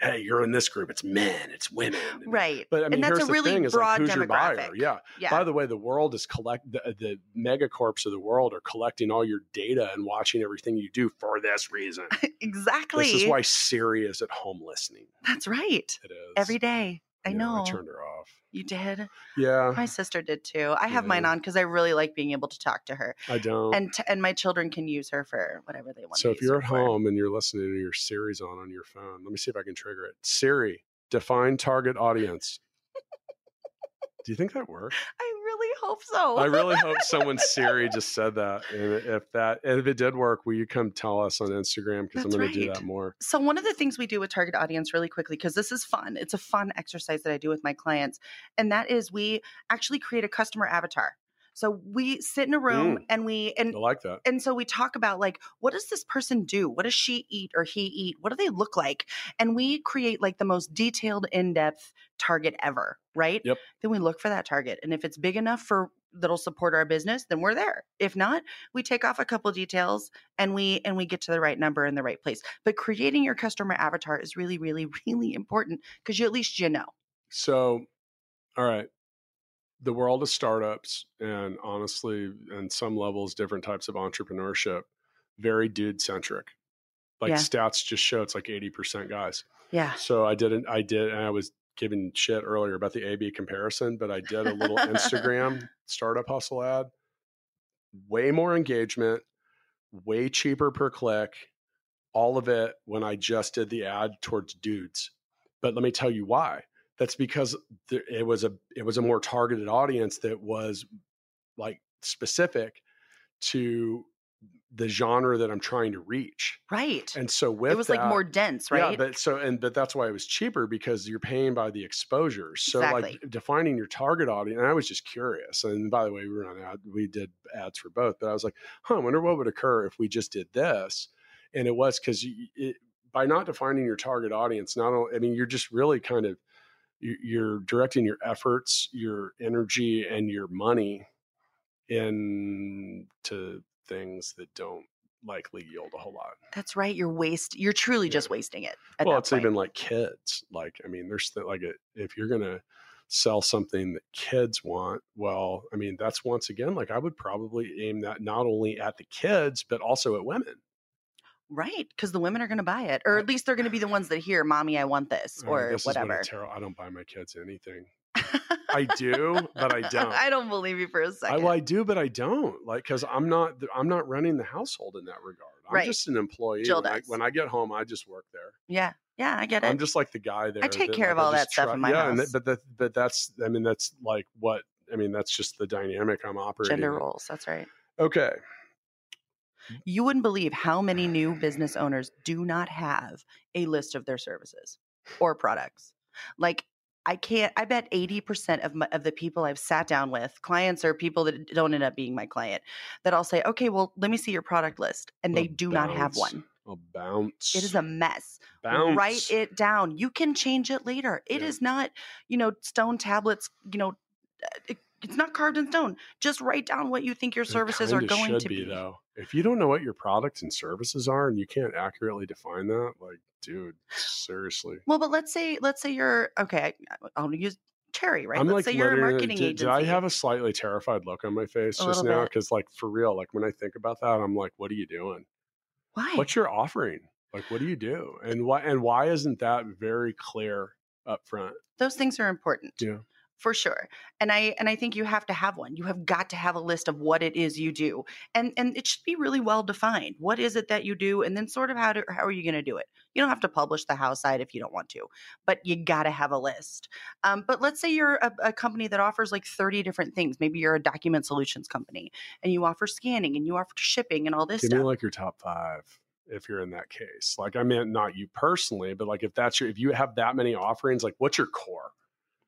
hey you're in this group it's men it's women Right. But I mean, and that's here's a really the thing: is broad like, who's your buyer? demographic. Yeah. Yeah. By the way, the world is collect the, uh, the megacorps of the world are collecting all your data and watching everything you do for this reason. exactly. <laughs> This is why Siri is at home listening. That's right. It is Every day. I Yeah, know. I turned her off. You did. Yeah, My sister did too. I have mine on because I really like being able to talk to her, I don't. and t- and my children can use her for whatever they want. so if you're at for. home and you're listening to your Siri's on on your phone, let me see if I can trigger it. Siri, define target audience. Do you think that worked? <laughs> I really hope so. I really hope someone <laughs> Siri just said that. And if that, and if it did work, will you come tell us on Instagram? Because I'm going to do that more. So, one of the things we do with target audience really quickly, because this is fun, it's a fun exercise that I do with my clients. And that is we actually create a customer avatar. So, we sit in a room Mm. and we, and I like that. and so we talk about like what does this person do what does she eat or he eat what do they look like and we create like the most detailed in-depth target ever right Yep. then we look for that target and if it's big enough for that'll support our business then we're there if not we take off a couple details and we and we get to the right number in the right place but creating your customer avatar is really really <laughs> really important because you at least you know So, all right. The world of startups and honestly, and some levels, different types of entrepreneurship, very dude centric. Like Yeah. stats just show it's like 80% guys. yeah So I didn't, I did, and I was giving shit earlier about the A B comparison, but I did a little Instagram <laughs> startup hustle ad. Way more engagement, way cheaper per click, all of it when I just did the ad towards dudes. But let me tell you why. That's because there, it was a it was a more targeted audience that was like specific to the genre that I'm trying to reach. right And so with it was like more dense right yeah, but so and but that's why it was cheaper because you're paying by the exposure. So Exactly. like defining your target audience, and I was just curious. And by the way, we were on ad, we did ads for both, but I was like, huh, I wonder what would occur if we just did this. And it was because by not defining your target audience, not only I mean you're just really kind of you're directing your efforts, your energy, and your money into things that don't likely yield a whole lot. that's right you're waste you're truly Yeah. just wasting it well it's point. even like kids like i mean there's th- like a, if you're gonna sell something that kids want well i mean that's once again like i would probably aim that not only at the kids but also at women Right, because the women are going to buy it, or at least they're going to be the ones that hear, "Mommy, I want this," I or this is what a whatever. terror- i don't buy my kids anything I do, <laughs> but I don't. I don't believe you for a second. well, I do but i don't like because i'm not i'm not running the household in that regard i'm Right. just an employee Jill when I, when I get home i just work there yeah, yeah, I get it. I'm just like the guy there. I take that, care like, of all that stuff try- in my yeah, house. that, but that, but that's, I mean, that's like what, I mean, that's just the dynamic I'm operating. Gender roles. That's right. Okay. You wouldn't believe how many new business owners do not have a list of their services or products. Like I can't. I bet eighty percent of my, of the people I've sat down with, clients or people that don't end up being my client, that I'll say, okay, well, let me see your product list, and they do not have one. I'll bounce. It is a mess. bounce. Write it down. You can change it later. It is Yeah. not, you know, stone tablets. You know, uh, it's not carved in stone. Just write down what you think your It services are going to be. though. If you don't know what your products and services are and you can't accurately define that, like, dude, seriously. Well, but let's say let's say you're okay. I- I'll use Cherry, right? I'm let's like say you're a marketing did, agency. did I have a slightly terrified look on my face A just now? Because, like, for real, like when I think about that, I'm like, what are you doing? Why? What's your offering? Like, what do you do? And why? And why isn't that very clear up front? Those things are important. Yeah. For sure. And I and I think you have to have one. You have got to have a list of what it is you do. And and it should be really well defined. What is it that you do and then sort of how to how are you going to do it? You don't have to publish the house side if you don't want to, but you got to have a list. Um, but let's say you're a, a company that offers like 30 different things. Maybe you're a document solutions company and you offer scanning and you offer shipping and all this Give stuff. me like your top five if you're in that case. Like, I meant not you personally, but like if that's your if you have that many offerings, like what's your core?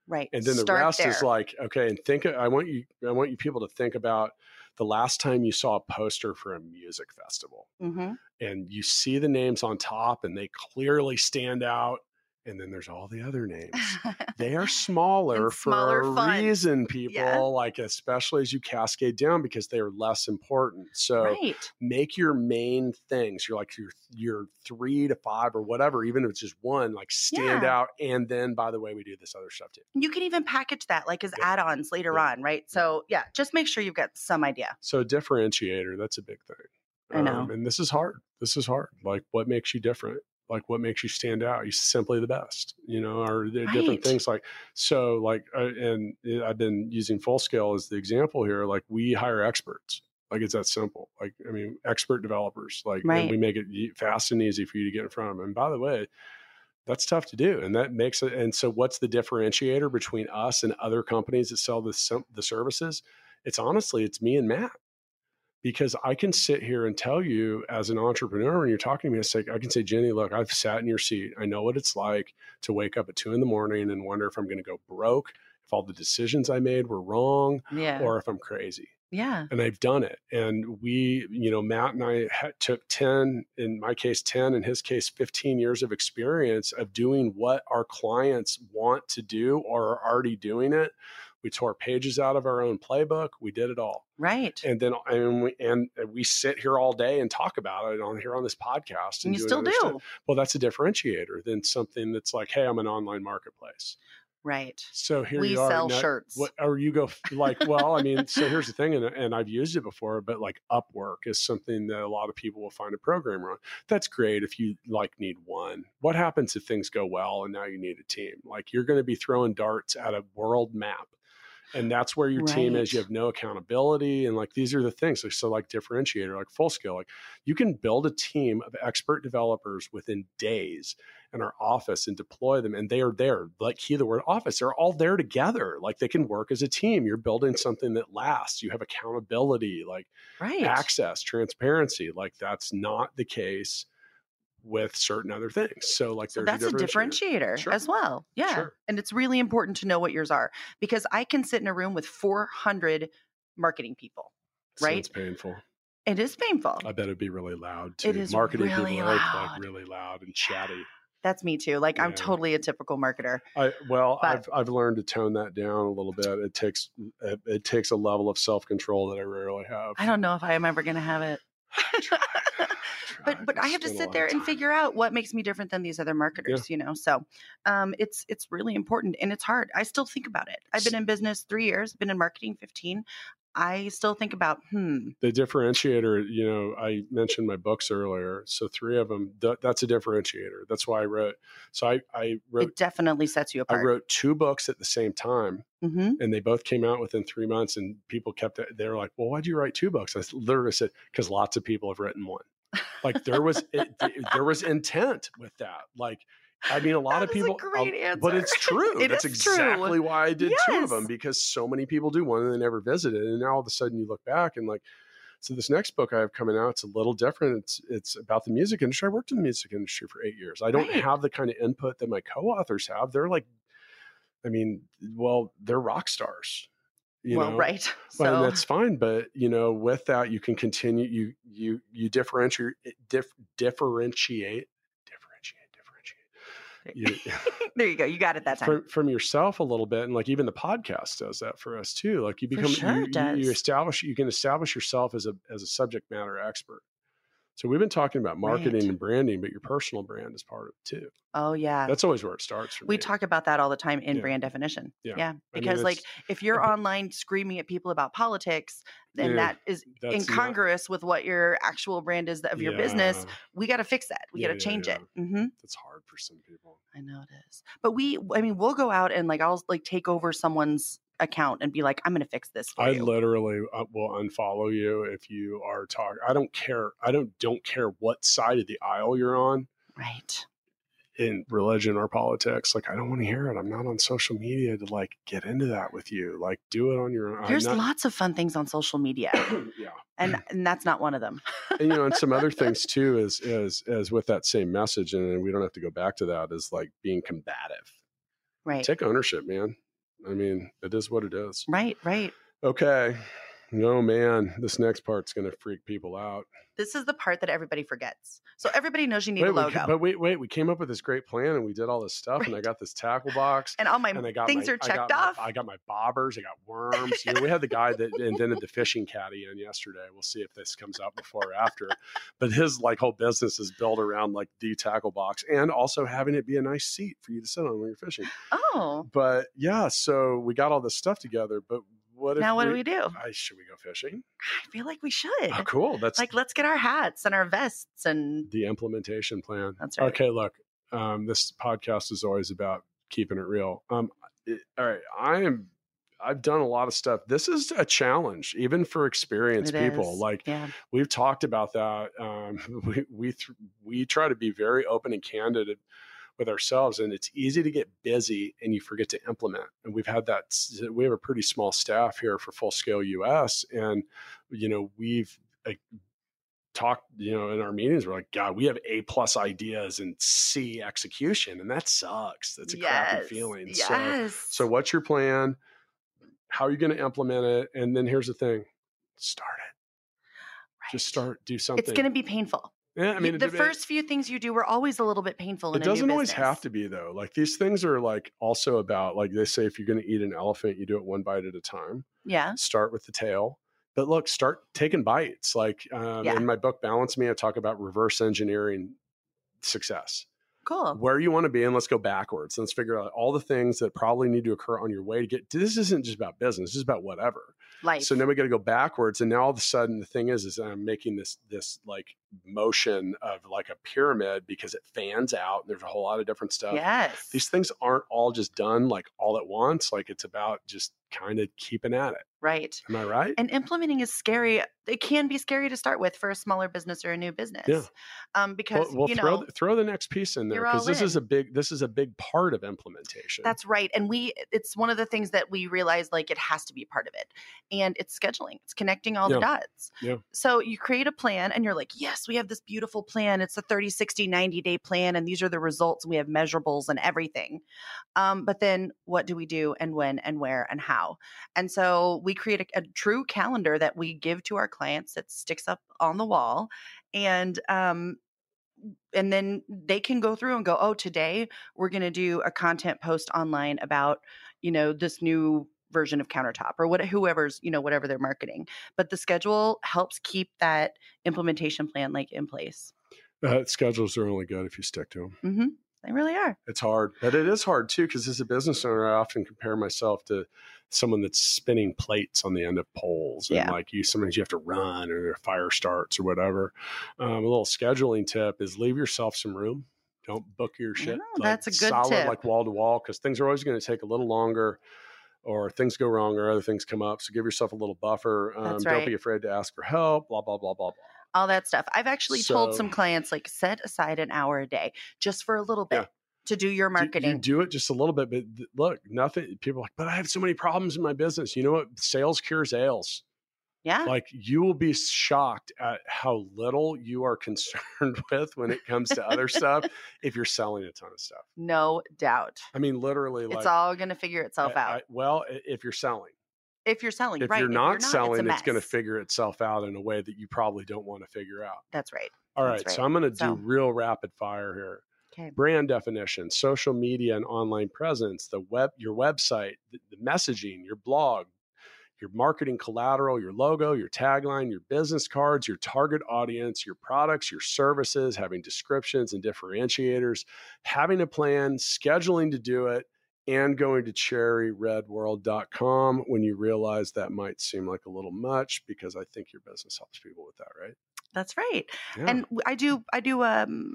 Right. and then the Start rest is like okay and think i want you i want you people to think about the last time you saw a poster for a music festival Mhm. and you see the names on top and they clearly stand out and then there's all the other names <laughs> they are smaller And for smaller a fun. reason people Yeah. like especially as you cascade down because they are less important so right. make your main things You're like your your three to five or whatever even if it's just one like stand Yeah. out and then by the way we do this other stuff too You can even package that like as Yeah. add-ons later on, right? So yeah, just make sure you've got some idea. So a differentiator, that's a big thing. I know. Um, and this is hard. This is hard. Like what makes you different? Like what makes you stand out? You're simply the best, you know, or there are different things like, so like, uh, and I've been using full scale as the example here. Like we hire experts. Like it's that simple. Like, I mean, expert developers, like Right. we make it fast and easy for you to get in front of them. And by the way, that's tough to do. And that makes it. And so what's the differentiator between us and other companies that sell the, the services? It's honestly, it's me and Matt because I can sit here and tell you as an entrepreneur when you're talking to me, it's like I can say, Jenny, look, I've sat in your seat. I know what it's like to wake up at two in the morning and wonder if I'm going to go broke, if all the decisions I made were wrong, Yeah. or if I'm crazy. yeah. And I've done it. And we, you know, Matt and I took 10, in my case, 10, in his case, 15 years of experience of doing what our clients want to do or are already doing it. We tore pages out of our own playbook. We did it all Right. and then and we and we sit here all day and talk about it on here on this podcast And you do still do. stuff. well that's a differentiator than something that's like hey i'm an online marketplace Right. so here we you are sell now- shirts. what, or you go like well i mean so here's the thing and, and i've used it before but like upwork is something that a lot of people will find a programmer on that's great if you like need one what happens if things go well and now you need a team like you're going to be throwing darts at a world map and that's where your team is you have no accountability and like these are the things so like differentiator like full scale like you can build a team of expert developers within days in our office and deploy them and they are there like key the word office they're all there together like they can work as a team you're building something that lasts you have accountability like right. access transparency like that's not the case with certain other things so like So there's that's a your differentiator Sure. as well. Yeah. Sure. And it's really important to know what yours are because I can sit in a room with 400 marketing people. right? Sounds painful It is painful. i bet it'd be really loud too It is marketing really people are like loud. really loud and chatty That's me too. Like I'm totally a typical marketer. I well, But- I've I've learned to tone that down a little bit. It takes it, it takes a level of self control that I rarely have. I don't know if I am ever going to have it. <sighs> <laughs> <laughs> I tried. I but but I have to sit there and figure out what makes me different than these other marketers, you know. So, um, it's it's really important and it's hard. I still think about it. I've been in business three years, been in marketing fifteen. I still think about hmm. the differentiator. You know, I mentioned my books earlier, so three of them. Th- that's a differentiator. That's why I wrote. So I I wrote It definitely sets you apart. I wrote two books at the same time, hmm and they both came out within three months. And people kept they were like, "Well, why'd you write two books?" I literally said, "Because lots of people have written one." Like there was it, there was intent with that. Like I mean, a lot That of people, uh, but it's <laughs> true. It That's is true. exactly why I did two of them because so many people do one and they never visit it, and now all of a sudden you look back and like. So this next book I have coming out, it's a little different. It's it's about the music industry. I worked in the music industry for eight years. I don't Right. have the kind of input that my co-authors have. They're like, I mean, well, they're rock stars. You well, know? right. <laughs> Well, So that's fine, but you know, with that, you can continue. You you you differentiate eh, dif, differentiate differentiate differentiate. You, <laughs> there you go. You got it that time. from from yourself a little bit, and like even the podcast does that for us too. Like you become sure you, you, you establish you can establish yourself as a as a subject matter expert. So we've been talking about marketing Right. and branding, but your personal brand is part of it too. oh yeah. That's always where it starts for we me. talk about that all the time in Yeah. brand definition. Yeah. Yeah. I mean, Because like if you're <laughs> online screaming at people about politics, then Yeah, that is that's not- incongruous with what your actual brand is of your business. We got to fix that. We got to change it. hmm That's hard for some people. I know it is. But we, I mean, we'll go out and like I'll like take over someone's account and be like, I'm going to fix this I you. literally uh, will unfollow you if you are talking. I don't care. I don't don't care what side of the aisle you're on right. in religion or politics. Like I don't want to hear it. I'm not on social media to like get into that with you. Like do it on your own. There's not- lots of fun things on social media, <coughs> yeah, and and that's not one of them. and you know, and some other <laughs> things too is is is with that same message, and we don't have to go back to that. Is like being combative. Right. Take ownership, man. I mean, it is what it is. Right, right. Okay. No, man, this next part's going to freak people out. This is the part that everybody forgets. So everybody knows you need wait, a we logo. ca- but wait, wait, we came up with this great plan and we did all this stuff, and I got this tackle box. and all my and I got things my, are I checked my- off. I got my bobbers. I got worms. You know, we had the guy that invented the fishing caddy in yesterday. We'll see if this comes out before or after. But his like whole business is built around like the tackle box and also having it be a nice seat for you to sit on when you're fishing. oh, But yeah, so we got all this stuff together. But what now what do we do? I, should we go fishing? I feel like we should. Oh, cool. That's Like, let's get our hats and our vests and the implementation plan. That's right. Okay, look, um, this podcast is always about keeping it real. Um, it- all right, I am. I've done a lot of stuff. This is a challenge, even for experienced It people. is. Like yeah, we've talked about that. Um, <laughs> we we th- we try to be very open and candid with ourselves, and it's easy to get busy and you forget to implement. And we've had that. We have a pretty small staff here for Full Scale US, and you know we've like, talked. You know, in our meetings, we're like, God, we have A plus ideas and C execution, and that sucks. That's a crappy feeling. So, Yes. so what's your plan? How are you going to implement it? And then here's the thing: start it. Just start. Do something. It's going to be painful. Yeah, I mean, the it- it- first few things you do were always a little bit painful. It in a new doesn't always have to be though. Like these things are like also about like they say if you're going to eat an elephant, you do it one bite at a time. Yeah. Start with the tail. But look, start taking bites. Like um, Yeah. in my book, Balance Me, I talk about reverse engineering success. Cool. Where you want to be, and let's go backwards. Let's figure out all the things that probably need to occur on your way to get. This isn't just about business; it's just about whatever. Life. So now we got to go backwards, and now all of a sudden the thing is, is I'm making this this like motion of like a pyramid because it fans out. And there's a whole lot of different stuff. yes. These things aren't all just done like all at once. Like it's about just kind of keeping at it. right. Am I right? And implementing is scary. It can be scary to start with for a smaller business or a new business. Um, because Well, well you throw know the, throw the next piece in there because this is a big this is a big part of implementation. That's right. And we, it's one of the things that we realize like it has to be part of it. And it's scheduling, it's connecting all Yeah. the dots. Yeah. So you create a plan and you're like, yes, we have this beautiful plan. It's a 30, 60, 90 day plan. And these are the results. We have measurables and everything. Um, but then what do we do and when and where and how? And so we create a, a true calendar that we give to our clients that sticks up on the wall. And, um, and then they can go through and go, oh, today we're going to do a content post online about, you know, this new version of countertop or what whoever's, you know, whatever they're marketing. But the schedule helps keep that implementation plan like in place. Uh, schedules are only good if you stick to them. hmm They really are. It's hard, but it is hard too because as a business owner, I often compare myself to someone that's spinning plates on the end of poles, and Yeah. like you, sometimes you have to run or a fire starts or whatever. Um, a little scheduling tip is leave yourself some room. Don't book your shit. Oh, that's a good solid, tip. like wall to wall, because things are always going to take a little longer. Or things go wrong, or other things come up. So give yourself a little buffer. Um, That's Don't be afraid to ask for help. Blah blah blah blah blah. All that stuff. I've actually told some clients like set aside an hour a day just for a little bit Yeah. To do your marketing. You do it just a little bit, but look, nothing. People are like, but I have so many problems in my business. You know what? Sales cures ails. yeah. Like you will be shocked at how little you are <laughs> concerned with when it comes to other stuff <laughs> if you're selling a ton of stuff. no doubt. I mean, literally, like it's all going to figure itself I- out. I- well, if you're selling, if you're selling, if right. you're not selling, it's, it's, going to figure itself out in a way that you probably don't want to figure out. That's right. All That's right, so. I'm going to do So- real rapid fire here. Okay. brand definition, social media and online presence, the web, your website, the, the messaging, your blog, your marketing collateral, your logo, your tagline, your business cards, your target audience, your products, your services, having descriptions and differentiators, having a plan, scheduling to do it, and going to cherryredworld.com when you realize that might seem like a little much because I think your business helps people with that, right? That's right. Yeah. And I do I do um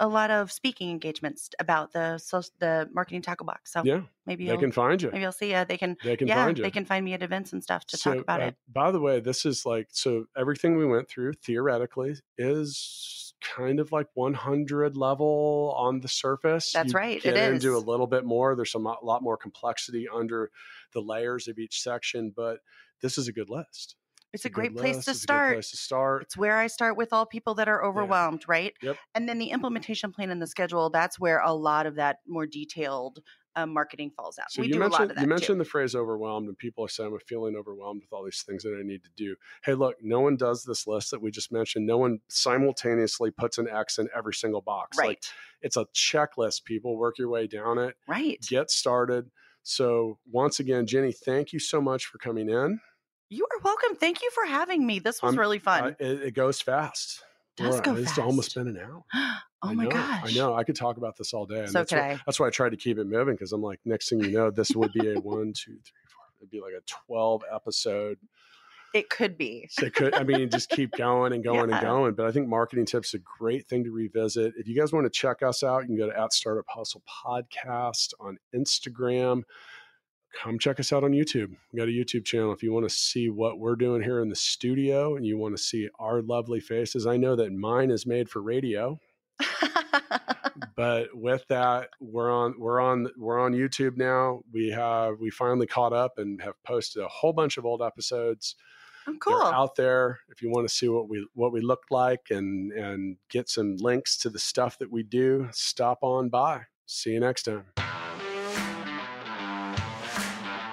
a lot of speaking engagements about the so the marketing tackle box. So yeah, maybe they can find you. maybe I'll see. Uh, they can They can yeah find you. they can find me at events and stuff to So, talk about uh, it. By the way, this is like so everything we went through theoretically is kind of like 100 level on the surface. That's You right, it Get into a little bit more. There's a lot more complexity under the layers of each section, but this is a good list. It's a good great place list. to It's a start. place to start. It's where I start with all people that are overwhelmed, right? Yep. And then the implementation plan and the schedule, that's where a lot of that more detailed um, marketing falls out. So we you do a lot mentioned of that you too. mentioned the phrase overwhelmed, and people are saying I'm feeling overwhelmed with all these things that I need to do. Hey, look, no one does this list that we just mentioned. No one simultaneously puts an X in every single box. Right. Like it's a checklist. People work your way down it. right. Get started. So once again, Jenny, thank you so much for coming in. You are welcome. Thank you for having me. This was I'm- really fun. Uh, it, it goes fast. Does We're- go It's fast. almost been an hour. <gasps> oh I my know, gosh. I know. I could talk about this all day. and So that's why, I. That's why I tried to keep it moving because I'm like, next thing you know, this would be a one, two, three, four. It'd be like a 12 episode. It could be. So it could, I mean, just keep going and <laughs> going Yeah. and going. But I think marketing tips is a great thing to revisit. If you guys want to check us out, you can go to at Startup Hustle Podcast on Instagram. Come check us out on YouTube. We got a YouTube channel. If you want to see what we're doing here in the studio and you want to see our lovely faces, I know that mine is made for radio <laughs> but with that we're on we're on we're on youtube now we have we finally caught up and have posted a whole bunch of old episodes oh, They're cool. out there if you want to see what we what we look like and and get some links to the stuff that we do stop on by see you next time